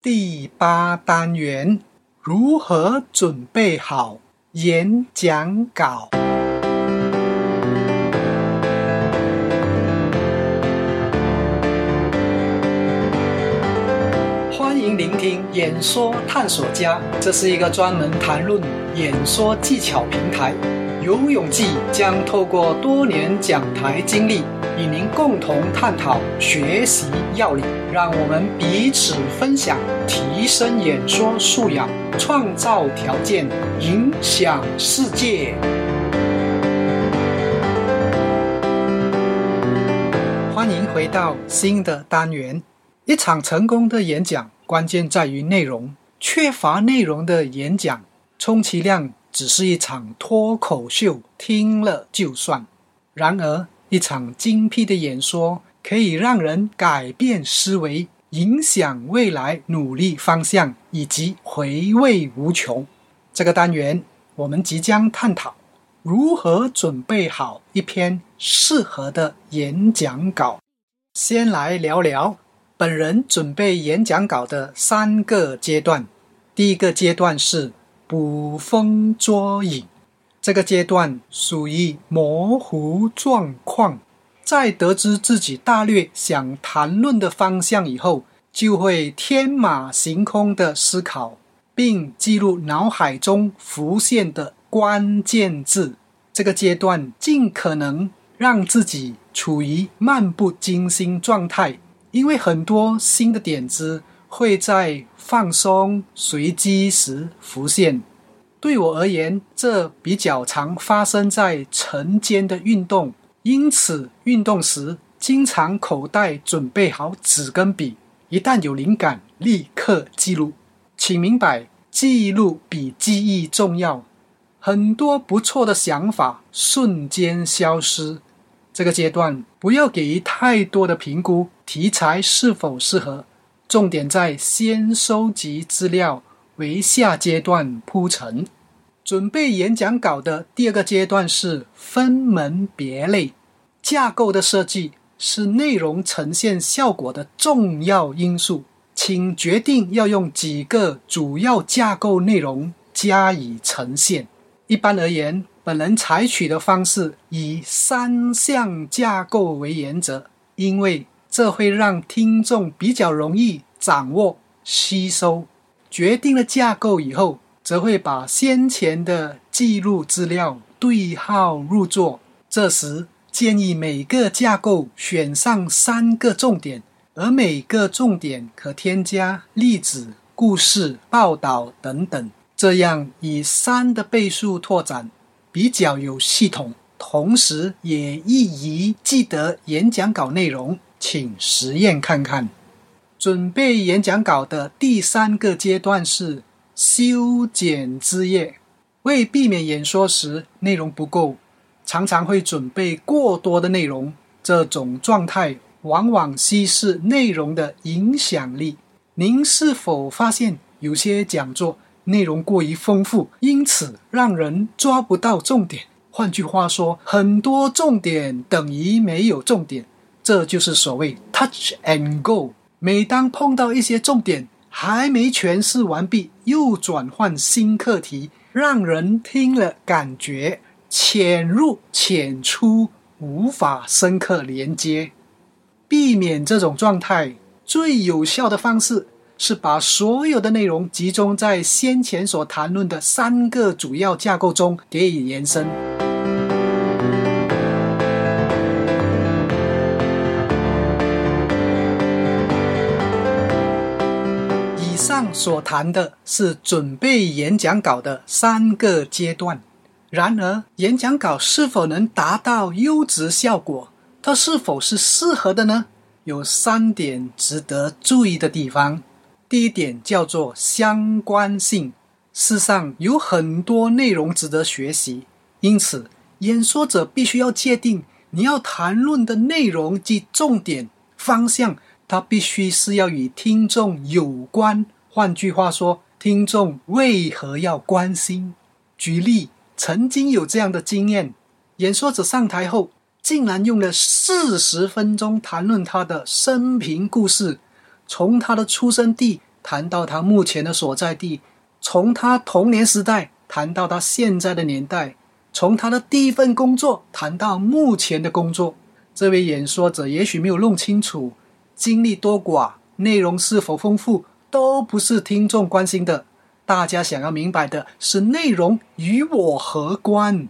第八单元：如何准备好演讲稿？欢迎聆听演说探索家，这是一个专门谈论演说技巧平台。游泳记将透过多年讲台经历，与您共同探讨学习要领，让我们彼此分享，提升演说素养，创造条件，影响世界。欢迎回到新的单元。一场成功的演讲，关键在于内容。缺乏内容的演讲，充其量只是一场脱口秀，听了就算。然而，一场精辟的演说，可以让人改变思维，影响未来努力方向，以及回味无穷。这个单元，我们即将探讨如何准备好一篇适合的演讲稿。先来聊聊。本人准备演讲稿的三个阶段，第一个阶段是捕风捉影，这个阶段属于模糊状况，在得知自己大略想谈论的方向以后，就会天马行空的思考，并记录脑海中浮现的关键字。这个阶段尽可能让自己处于漫不经心状态。因为很多新的点子会在放松、随机时浮现。对我而言，这比较常发生在晨间的运动，因此运动时经常口袋准备好纸跟笔，一旦有灵感，立刻记录。请明白，记录比记忆重要。很多不错的想法瞬间消失。这个阶段不要给予太多的评估。题材是否适合？重点在先收集资料，为下阶段铺陈。准备演讲稿的第二个阶段是分门别类。架构的设计是内容呈现效果的重要因素，请决定要用几个主要架构内容加以呈现。一般而言，本人采取的方式以三项架构为原则，因为。这会让听众比较容易掌握、吸收。决定了架构以后，则会把先前的记录资料对号入座。这时，建议每个架构选上三个重点，而每个重点可添加例子、故事、报道等等，这样以三的倍数拓展，比较有系统，同时也易于记得演讲稿内容。请实验看看。准备演讲稿的第三个阶段是修剪枝叶。为避免演说时内容不够，常常会准备过多的内容。这种状态往往稀释内容的影响力。您是否发现有些讲座内容过于丰富，因此让人抓不到重点？换句话说，很多重点等于没有重点。这就是所谓 touch and go。每当碰到一些重点还没诠释完毕，又转换新课题，让人听了感觉浅入浅出，无法深刻连接。避免这种状态，最有效的方式是把所有的内容集中在先前所谈论的三个主要架构中给予延伸。所谈的是准备演讲稿的三个阶段。然而，演讲稿是否能达到优质效果，它是否是适合的呢？有三点值得注意的地方。第一点叫做相关性。世上有很多内容值得学习，因此演说者必须要界定你要谈论的内容及重点方向，它必须是要与听众有关。换句话说，听众为何要关心？举例，曾经有这样的经验：演说者上台后，竟然用了四十分钟谈论他的生平故事，从他的出生地谈到他目前的所在地，从他童年时代谈到他现在的年代，从他的第一份工作谈到目前的工作。这位演说者也许没有弄清楚，经历多寡、内容是否丰富，都不是听众关心的。大家想要明白的是内容与我何关。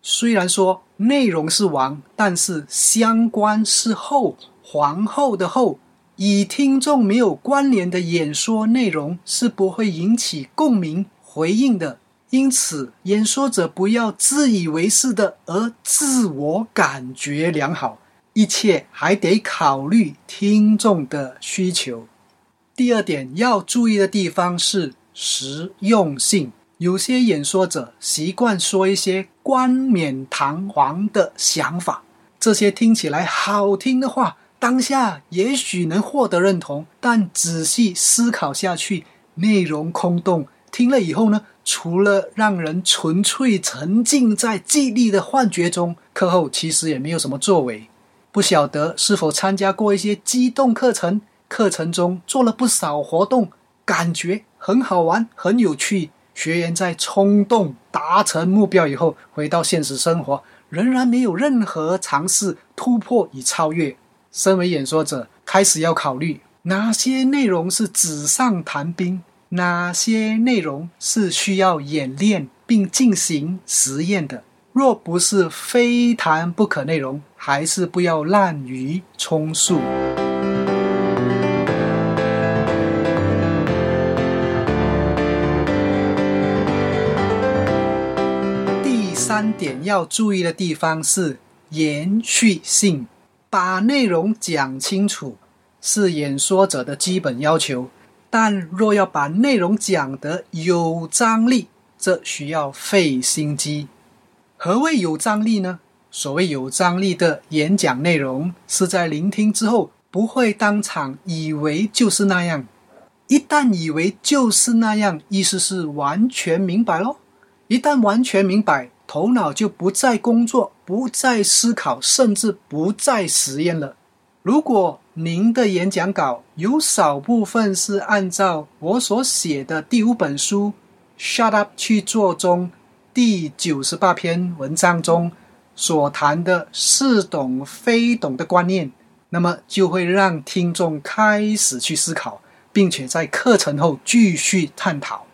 虽然说内容是王，但是相关是后，皇后的后。与听众没有关联的演说内容是不会引起共鸣回应的。因此，演说者不要自以为是的而自我感觉良好，一切还得考虑听众的需求。第二点要注意的地方是实用性。有些演说者习惯说一些冠冕堂皇的想法，这些听起来好听的话。当下也许能获得认同，但仔细思考下去，内容空洞。听了以后呢，除了让人纯粹沉浸在记忆的幻觉中，课后其实也没有什么作为。不晓得是否参加过一些机动课程，课程中做了不少活动，感觉很好玩、很有趣。学员在冲动达成目标以后，回到现实生活，仍然没有任何尝试突破与超越。身为演说者，开始要考虑哪些内容是纸上谈兵，哪些内容是需要演练并进行实验的。若不是非谈不可内容，还是不要滥竽充数。三点要注意的地方是延续性。把内容讲清楚是演说者的基本要求，但若要把内容讲得有张力，这需要费心机。何谓有张力呢？所谓有张力的演讲内容，是在聆听之后不会当场以为就是那样。一旦以为就是那样，意思是完全明白喽。一旦完全明白。头脑就不再工作，不再思考，甚至不再实验了。如果您的演讲稿有少部分是按照我所写的第五本书《Shut Up 去做》中第九十八篇文章中所谈的似懂非懂的观念，那么就会让听众开始去思考，并且在课程后继续探讨。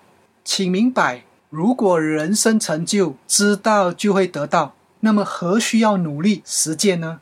请明白。如果人生成就知道就会得到，那么何需要努力实践呢？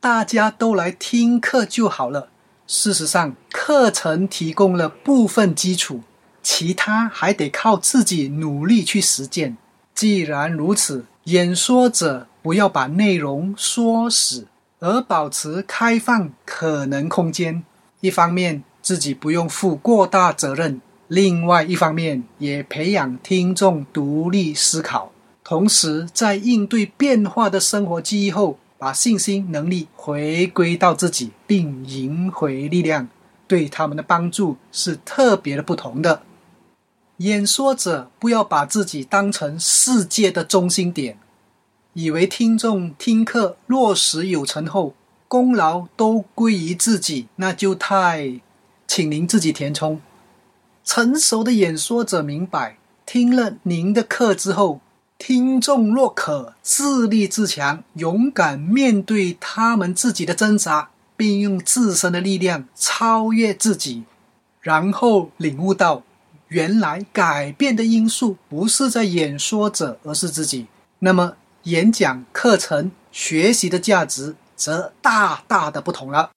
大家都来听课就好了。事实上，课程提供了部分基础，其他还得靠自己努力去实践。既然如此，演说者不要把内容说死，而保持开放可能空间。一方面，自己不用负过大责任。另外一方面，也培养听众独立思考，同时在应对变化的生活记忆后，把信心能力回归到自己，并赢回力量，对他们的帮助是特别的不同的。演说者不要把自己当成世界的中心点，以为听众听课落实有成后，功劳都归于自己，那就太……请您自己填充。成熟的演说者明白，听了您的课之后，听众若可自立自强，勇敢面对他们自己的挣扎，并用自身的力量超越自己，然后领悟到，原来改变的因素不是在演说者，而是自己。那么，演讲课程学习的价值则大大的不同了。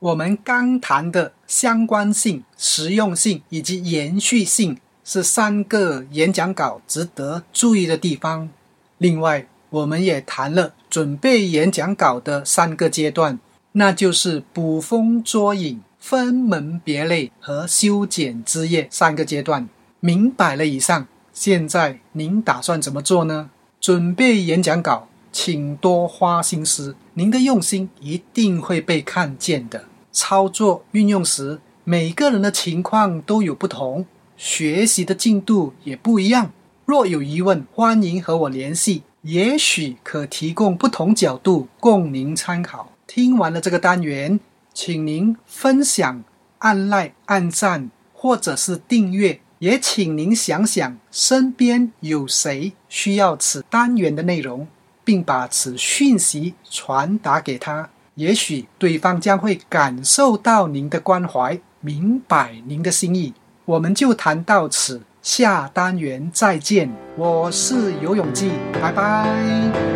我们刚谈的相关性、实用性以及延续性是三个演讲稿值得注意的地方。另外，我们也谈了准备演讲稿的三个阶段，那就是捕风捉影、分门别类和修剪枝叶三个阶段。明白了以上，现在您打算怎么做呢？准备演讲稿，请多花心思，您的用心一定会被看见的。操作运用时，每个人的情况都有不同，学习的进度也不一样。若有疑问，欢迎和我联系，也许可提供不同角度供您参考。听完了这个单元，请您分享、按赖、按赞或者是订阅。也请您想想，身边有谁需要此单元的内容，并把此讯息传达给他。也许对方将会感受到您的关怀，明白您的心意。我们就谈到此，下单元再见。我是游泳记，拜拜。